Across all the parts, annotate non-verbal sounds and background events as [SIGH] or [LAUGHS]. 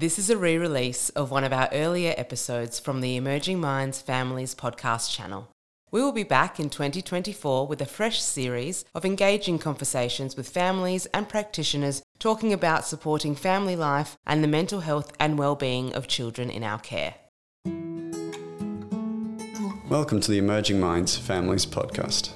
This is a re release of one of our earlier episodes from the Emerging Minds Families podcast channel. We will be back in 2024 with a fresh series of engaging conversations with families and practitioners talking about supporting family life and the mental health and well-being of children in our care. Welcome to the Emerging Minds Families podcast.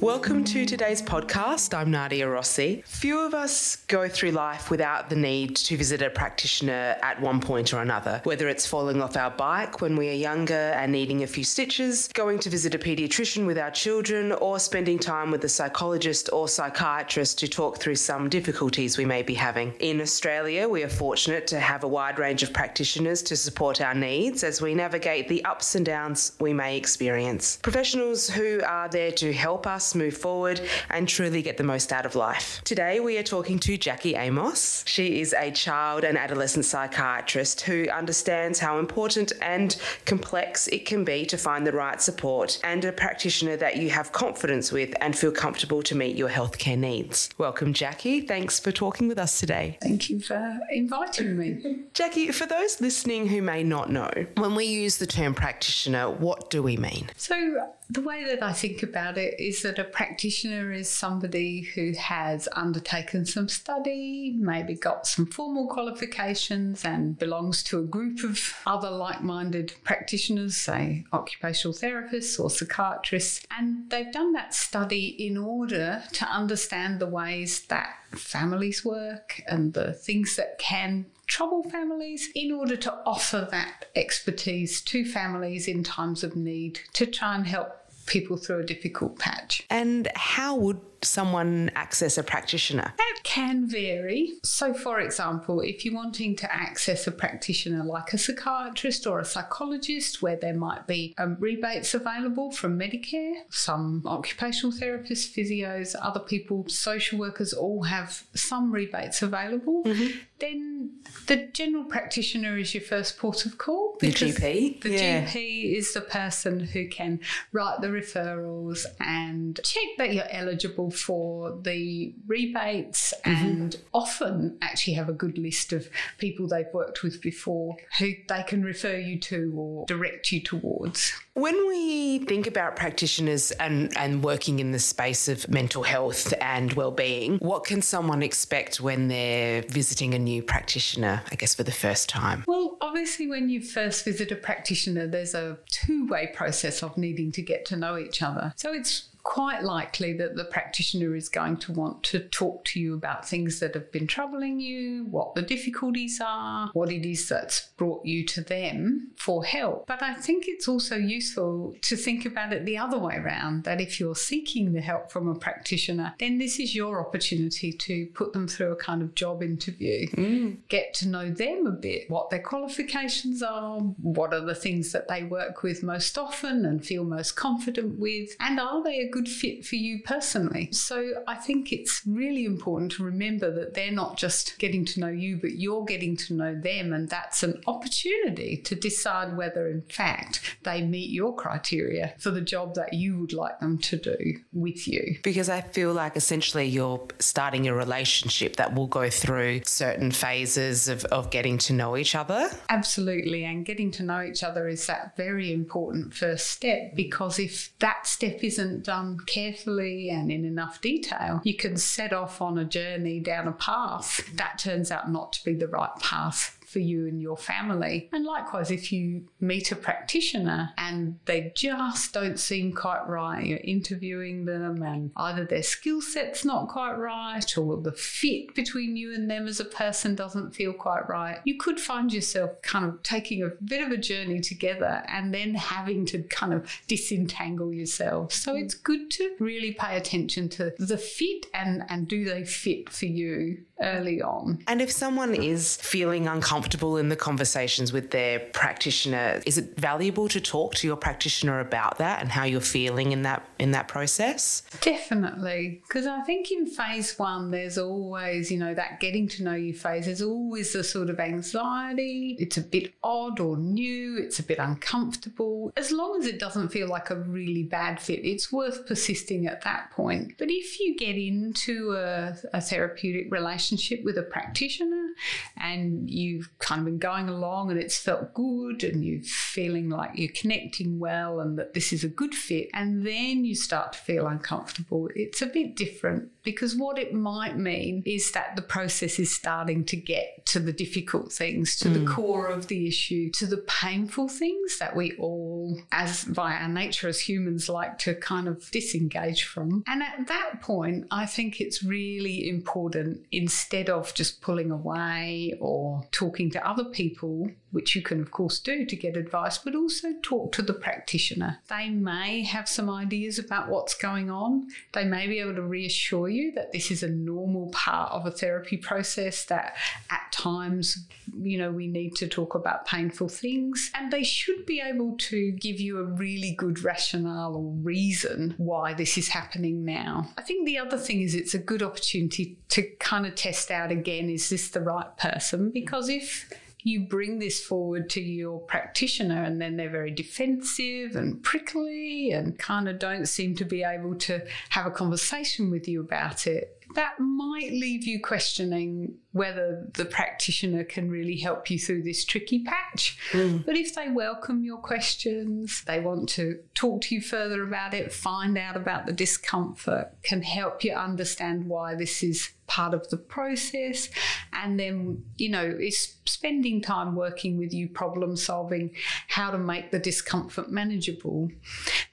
Welcome to today's podcast. I'm Nadia Rossi. Few of us go through life without the need to visit a practitioner at one point or another, whether it's falling off our bike when we are younger and needing a few stitches, going to visit a paediatrician with our children, or spending time with a psychologist or psychiatrist to talk through some difficulties we may be having. In Australia, we are fortunate to have a wide range of practitioners to support our needs as we navigate the ups and downs we may experience. Professionals who are there to help us move forward and truly get the most out of life. Today, we are talking to Jackie Amos. She is a child and adolescent psychiatrist who understands how important and complex it can be to find the right support and a practitioner that you have confidence with and feel comfortable to meet your healthcare needs. Welcome, Jackie. Thanks for talking with us today. Thank you for inviting me. Jackie, for those listening who may not know, when we use the term practitioner, what do we mean? So, the way that I think about it is that a practitioner is somebody who has undertaken some study, maybe got some formal qualifications, and belongs to a group of other like minded practitioners, say occupational therapists or psychiatrists. And they've done that study in order to understand the ways that families work and the things that can trouble families in order to offer that expertise to families in times of need to try and help people through a difficult patch. And how would someone access a practitioner? That can vary. So, for example, if you're wanting to access a practitioner like a psychiatrist or a psychologist, where there might be um, rebates available from Medicare, some occupational therapists, physios, other people, social workers all have some rebates available, mm-hmm. then the general practitioner is your first port of call. The GP? The yeah. GP is the person who can write the referrals and check that you're eligible for the rebates mm-hmm. and often actually have a good list of people they've worked with before who they can refer you to or direct you towards. When we think about practitioners and, and working in the space of mental health and well-being, what can someone expect when they're visiting a new practitioner, I guess, for the first time? Well, obviously, when you first visit a practitioner, there's a two-way process of needing to get to know each other. So it's quite likely that the practitioner is going to want to talk to you about things that have been troubling you, what the difficulties are, what it is that's brought you to them for help. But I think it's also useful to think about it the other way around that if you're seeking the help from a practitioner, then this is your opportunity to put them through a kind of job interview, mm. get to know them a bit, what their qualifications are, what are the things that they work with most often and feel most confident with, and are they a good fit for you personally. So I think it's really important to remember that they're not just getting to know you, but you're getting to know them. And that's an opportunity to decide whether, in fact, they meet your criteria for the job that you would like them to do with you. Because I feel like essentially you're starting a relationship that will go through certain phases of, of getting to know each other. Absolutely. And getting to know each other is that very important first step because if that step isn't done, done carefully and in enough detail, you can set off on a journey down a path. That turns out not to be the right path for you and your family. And likewise, if you meet a practitioner and they just don't seem quite right, you're interviewing them and either their skill set's not quite right or the fit between you and them as a person doesn't feel quite right, you could find yourself kind of taking a bit of a journey together and then having to kind of disentangle yourself. So mm. it's good to really pay attention to the fit and, and do they fit for you early on. And if someone is feeling uncomfortable in the conversations with their practitioner, is it valuable to talk to your practitioner about that and how you're feeling in that in that process? Definitely, because I think in phase 1 there's always, you know, that getting to know you phase there's always the sort of anxiety. It's a bit odd or new, it's a bit uncomfortable. As long as it doesn't feel like a really bad fit, it's worth persisting at that point. But if you get into a, a therapeutic relationship with a practitioner and you've kind of been going along and it's felt good and you're feeling like you're connecting well and that this is a good fit, and then you start to feel uncomfortable, it's a bit different because what it might mean is that the process is starting to get to the difficult things, to mm. the core of the issue, to the painful things that we all, as by our nature as humans, like to kind of disengage from. And at that point, I think it's really important instead of just pulling away or talking to other people, which you can, of course, do to get advice, but also talk to the practitioner. They may have some ideas about what's going on. They may be able to reassure you that this is a normal part of a therapy process, that at times, you know, we need to talk about painful things. And they should be able to give you a really good rationale or reason why this is happening now. I think the other thing is it's a good opportunity to kind of test out again is this the right person? Because if you bring this forward to your practitioner and then they're very defensive and prickly and kind of don't seem to be able to have a conversation with you about it that might leave you questioning whether the practitioner can really help you through this tricky patch. Mm. But if they welcome your questions, they want to talk to you further about it, find out about the discomfort, can help you understand why this is part of the process and then you know is spending time working with you problem solving how to make the discomfort manageable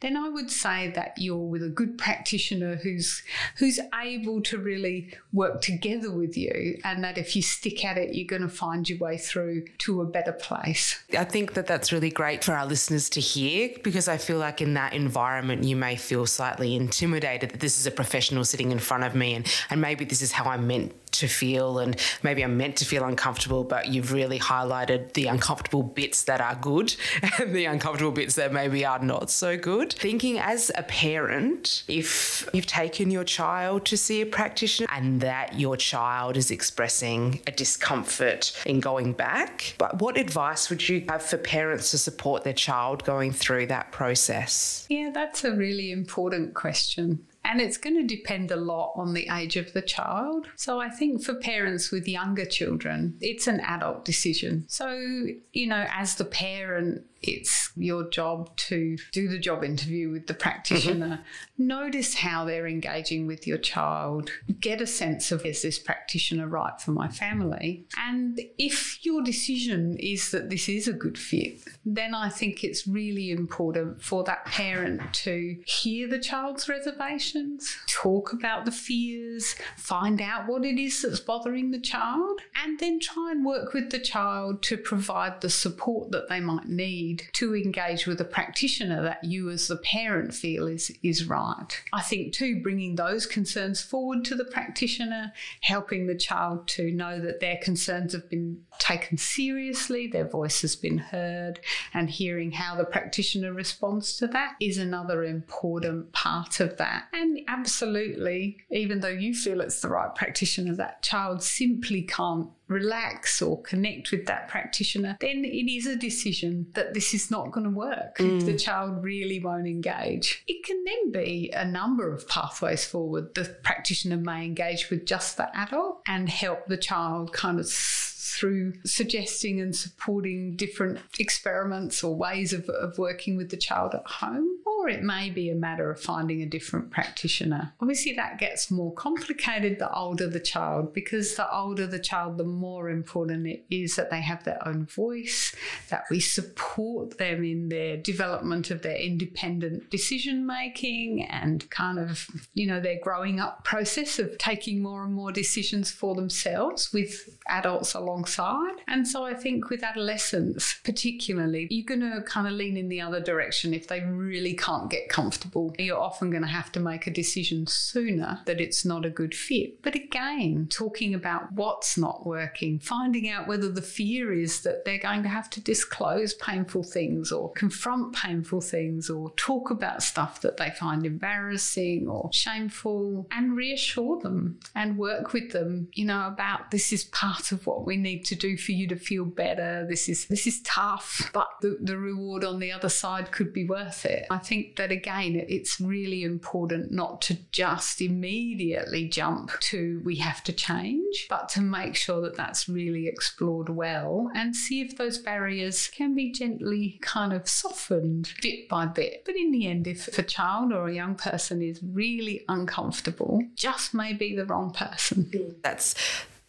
then i would say that you're with a good practitioner who's who's able to really work together with you and that if you stick at it you're going to find your way through to a better place. I think that that's really great for our listeners to hear because i feel like in that environment you may feel slightly intimidated that this is a professional sitting in front of me and and maybe this is how I'm meant to feel and maybe I'm meant to feel uncomfortable, but you've really highlighted the uncomfortable bits that are good [LAUGHS] and the uncomfortable bits that maybe are not so good. Thinking as a parent, if you've taken your child to see a practitioner and that your child is expressing a discomfort in going back, but what advice would you have for parents to support their child going through that process? Yeah, that's a really important question. And it's going to depend a lot on the age of the child. So I think for parents with younger children, it's an adult decision. So, you know, as the parent, it's your job to do the job interview with the practitioner. Mm-hmm. Notice how they're engaging with your child. Get a sense of is this practitioner right for my family? And if your decision is that this is a good fit, then I think it's really important for that parent to hear the child's reservations, talk about the fears, find out what it is that's bothering the child, and then try and work with the child to provide the support that they might need need to engage with a practitioner that you as the parent feel is, is right. I think too, bringing those concerns forward to the practitioner, helping the child to know that their concerns have been taken seriously, their voice has been heard, and hearing how the practitioner responds to that is another important part of that. And absolutely, even though you feel it's the right practitioner, that child simply can't relax or connect with that practitioner, then it is a decision that this is not going to work mm. if the child really won't engage. It can then be a number of pathways forward. The practitioner may engage with just the adult and help the child kind of through suggesting and supporting different experiments or ways of, of working with the child at home or it may be a matter of finding a different practitioner. Obviously, that gets more complicated the older the child, because the older the child, the more important it is that they have their own voice, that we support them in their development of their independent decision making and kind of, you know, their growing up process of taking more and more decisions for themselves with adults alongside. And so I think with adolescents, particularly, you're going to kind of lean in the other direction if they really can't get comfortable, you're often going to have to make a decision sooner that it's not a good fit. But again, talking about what's not working, finding out whether the fear is that they're going to have to disclose painful things or confront painful things or talk about stuff that they find embarrassing or shameful and reassure them and work with them, you know, about this is part of what we need to do for you to feel better. This is this is tough, but the, the reward on the other side could be worth it. I think think that again, it's really important not to just immediately jump to we have to change, but to make sure that that's really explored well and see if those barriers can be gently kind of softened bit by bit. But in the end, if a child or a young person is really uncomfortable, just may be the wrong person. That's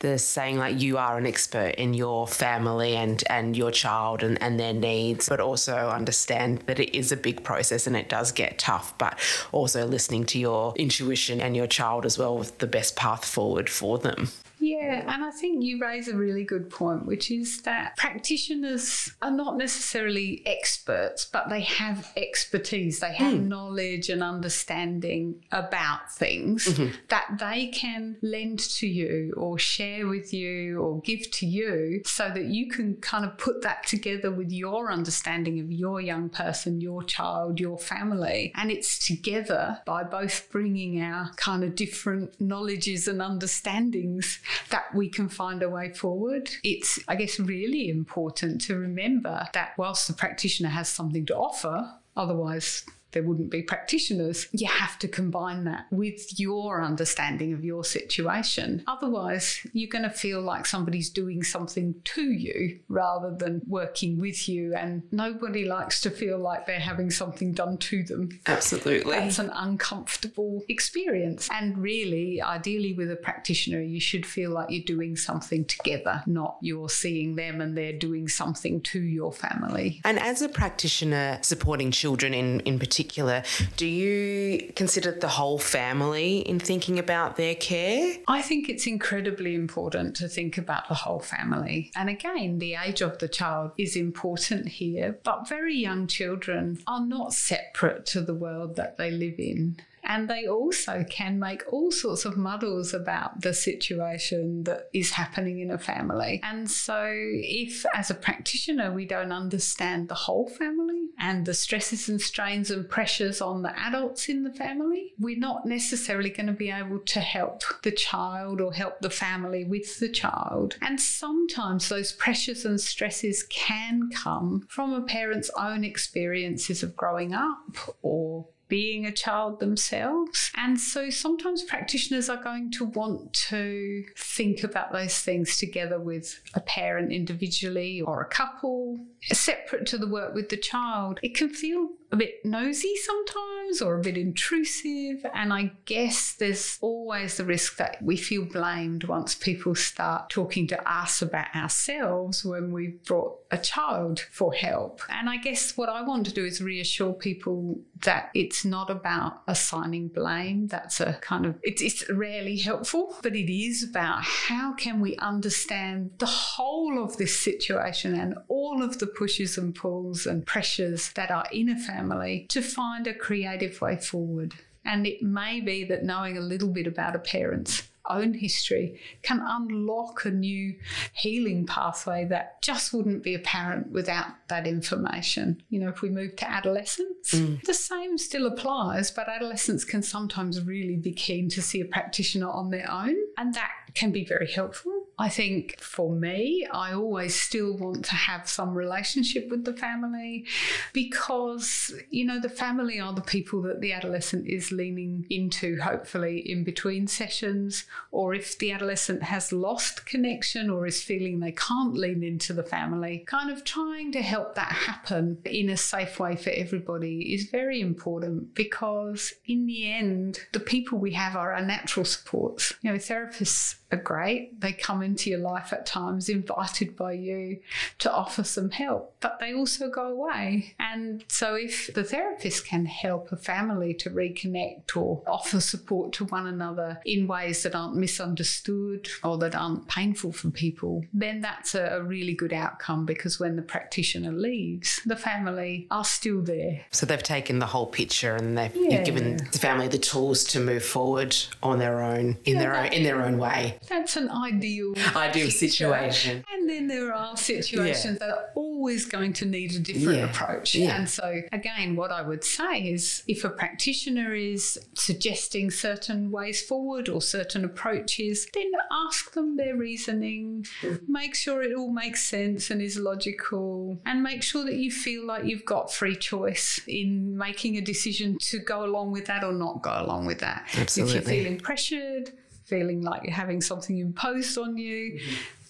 the saying like you are an expert in your family and and your child and, and their needs but also understand that it is a big process and it does get tough but also listening to your intuition and your child as well with the best path forward for them yeah, and I think you raise a really good point, which is that practitioners are not necessarily experts, but they have expertise. They have mm. knowledge and understanding about things mm-hmm. that they can lend to you or share with you or give to you so that you can kind of put that together with your understanding of your young person, your child, your family. And it's together by both bringing our kind of different knowledges and understandings that we can find a way forward. It's, I guess, really important to remember that whilst the practitioner has something to offer, otherwise there wouldn't be practitioners. You have to combine that with your understanding of your situation. Otherwise, you're going to feel like somebody's doing something to you rather than working with you. And nobody likes to feel like they're having something done to them. Absolutely. That's an uncomfortable experience. And really, ideally, with a practitioner, you should feel like you're doing something together, not you're seeing them and they're doing something to your family. And as a practitioner supporting children in, in particular, particular, do you consider the whole family in thinking about their care? I think it's incredibly important to think about the whole family. And again, the age of the child is important here, but very young children are not separate to the world that they live in. And they also can make all sorts of muddles about the situation that is happening in a family. And so, if as a practitioner we don't understand the whole family and the stresses and strains and pressures on the adults in the family, we're not necessarily going to be able to help the child or help the family with the child. And sometimes those pressures and stresses can come from a parent's own experiences of growing up or being a child themselves. And so sometimes practitioners are going to want to think about those things together with a parent individually or a couple, separate to the work with the child. It can feel a bit nosy sometimes or a bit intrusive. And I guess there's always the risk that we feel blamed once people start talking to us about ourselves when we've brought a child for help. And I guess what I want to do is reassure people that it's not about assigning blame. That's a kind of, it's, it's rarely helpful, but it is about how can we understand the whole of this situation and all of the pushes and pulls and pressures that are in a family family to find a creative way forward. And it may be that knowing a little bit about a parent's own history can unlock a new healing pathway that just wouldn't be apparent without that information. You know, if we move to adolescence, mm. the same still applies, but adolescents can sometimes really be keen to see a practitioner on their own, and that can be very helpful. I think for me, I always still want to have some relationship with the family because, you know, the family are the people that the adolescent is leaning into, hopefully, in between sessions. Or if the adolescent has lost connection or is feeling they can't lean into the family, kind of trying to help that happen in a safe way for everybody is very important because, in the end, the people we have are our natural supports. You know, therapists are great. They come into your life at times invited by you to offer some help, but they also go away. And so, if the therapist can help a family to reconnect or offer support to one another in ways that aren't misunderstood or that aren't painful for people, then that's a, really good outcome because when the practitioner leaves, the family are still there. So, they've taken the whole picture and they've yeah. given the family the tools to move forward on their own in yeah, their own in their own way. That's an ideal [LAUGHS] ideal situation. And then there are situations that are always going to need a different Yeah. approach. Yeah. And so, again, what I would say is if a practitioner is suggesting certain ways forward or certain approaches, then ask them their reasoning, mm-hmm. make sure it all makes sense and is logical, and make sure that you feel like you've got free choice in making a decision to go along with that or not go along with that. If you're feeling pressured, feeling like you're having something imposed on you,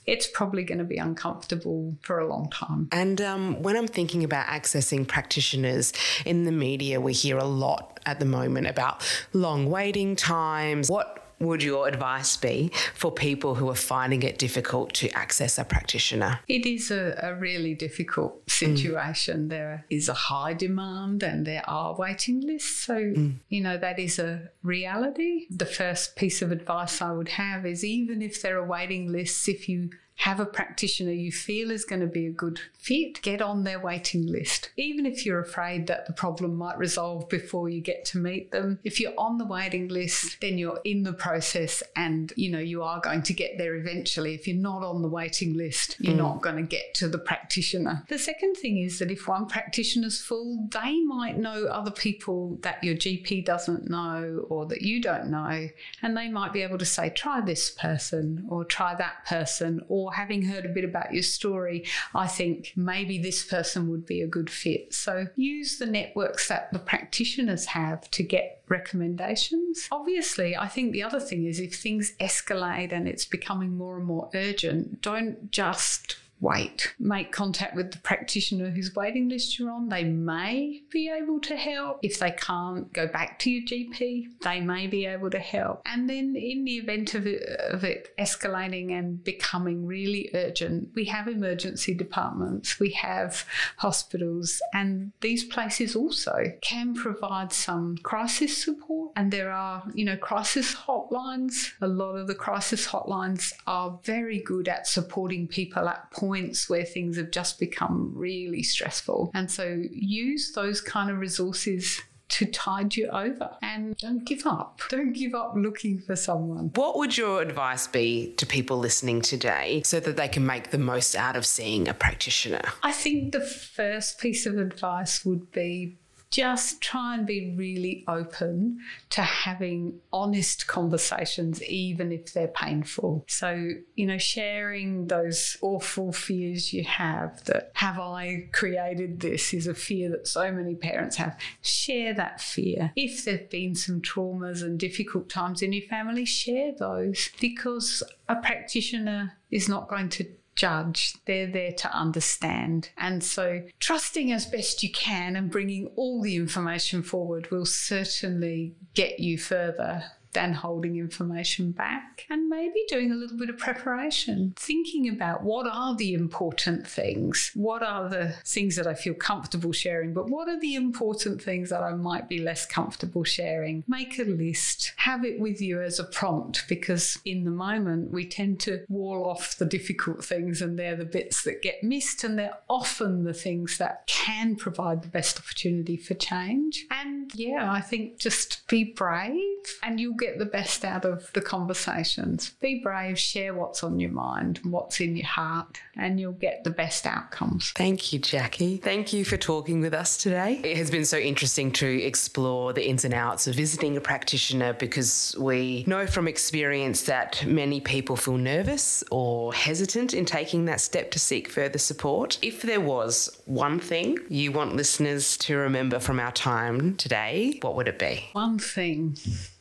it's probably going to be uncomfortable for a long time. And um, when I'm thinking about accessing practitioners in the media, we hear a lot at the moment about long waiting times. What would your advice be for people who are finding it difficult to access a practitioner? It is a, a really difficult mm. situation. There is a high demand and there are waiting lists. So, mm. you know, that is a reality. The first piece of advice I would have is even if there are waiting lists, if you have a practitioner you feel is going to be a good fit, get on their waiting list. Even if you're afraid that the problem might resolve before you get to meet them, if you're on the waiting list, then you're in the process and you know you are going to get there eventually. If you're not on the waiting list, you're mm. not going to get to the practitioner. The second thing is that if one practitioner's full, they might know other people that your GP doesn't know or that you don't know, and they might be able to say, try this person or try that person, or having heard a bit about your story, I think maybe this person would be a good fit. So use the networks that the practitioners have to get recommendations. Obviously, I think the other thing is if things escalate and it's becoming more and more urgent, don't just wait. Make contact with the practitioner whose waiting list you're on. They may be able to help. If they can't, go back to your GP. They may be able to help. And then, in the event of it, of it escalating and becoming really urgent, we have emergency departments, we have hospitals, and these places also can provide some crisis support. And there are, you know, crisis hotlines. A lot of the crisis hotlines are very good at supporting people at points where things have just become really stressful. And so use those kind of resources to tide you over and don't give up. Don't give up looking for someone. What would your advice be to people listening today so that they can make the most out of seeing a practitioner? I think the first piece of advice would be just try and be really open to having honest conversations, even if they're painful. So, you know, sharing those awful fears you have that have I created this is a fear that so many parents have. Share that fear. If there have been some traumas and difficult times in your family, share those because a practitioner is not going to judge. They're there to understand. And so, trusting as best you can and bringing all the information forward will certainly get you further than holding information back and maybe doing a little bit of preparation, thinking about what are the important things, what are the things that I feel comfortable sharing, but what are the important things that I might be less comfortable sharing. Make a list, have it with you as a prompt because in the moment we tend to wall off the difficult things and they're the bits that get missed and they're often the things that can provide the best opportunity for change. And yeah, I think just be brave and you'll get the best out of the conversations. Be brave, share what's on your mind, what's in your heart, and you'll get the best outcomes. Thank you, Jackie. Thank you for talking with us today. It has been so interesting to explore the ins and outs of visiting a practitioner because we know from experience that many people feel nervous or hesitant in taking that step to seek further support. If there was one thing you want listeners to remember from our time today, what would it be? One thing,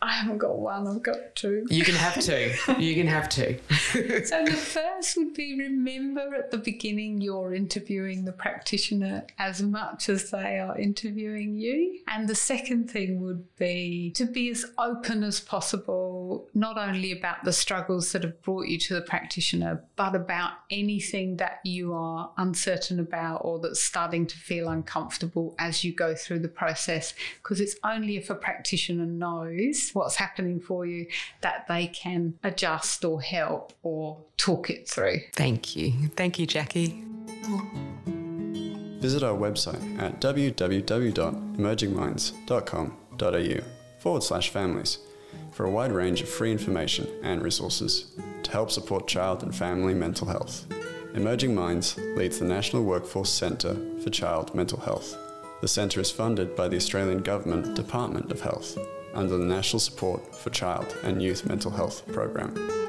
I haven't got one, I've got two. You can have two. You can have two. So the first would be remember at the beginning you're interviewing the practitioner as much as they are interviewing you. And the second thing would be to be as open as possible, not only about the struggles that have brought you to the practitioner, but about anything that you are uncertain about or that's starting to feel uncomfortable as you go through the process. Because it's only if a practitioner knows what's happening for you, that they can adjust or help or talk it through. Thank you. Thank you, Jackie. Visit our website at www.emergingminds.com.au forward slash families for a wide range of free information and resources to help support child and family mental health. Emerging Minds leads the National Workforce Centre for Child Mental Health. The centre is funded by the Australian Government Department of Health under the National Support for Child and Youth Mental Health Program.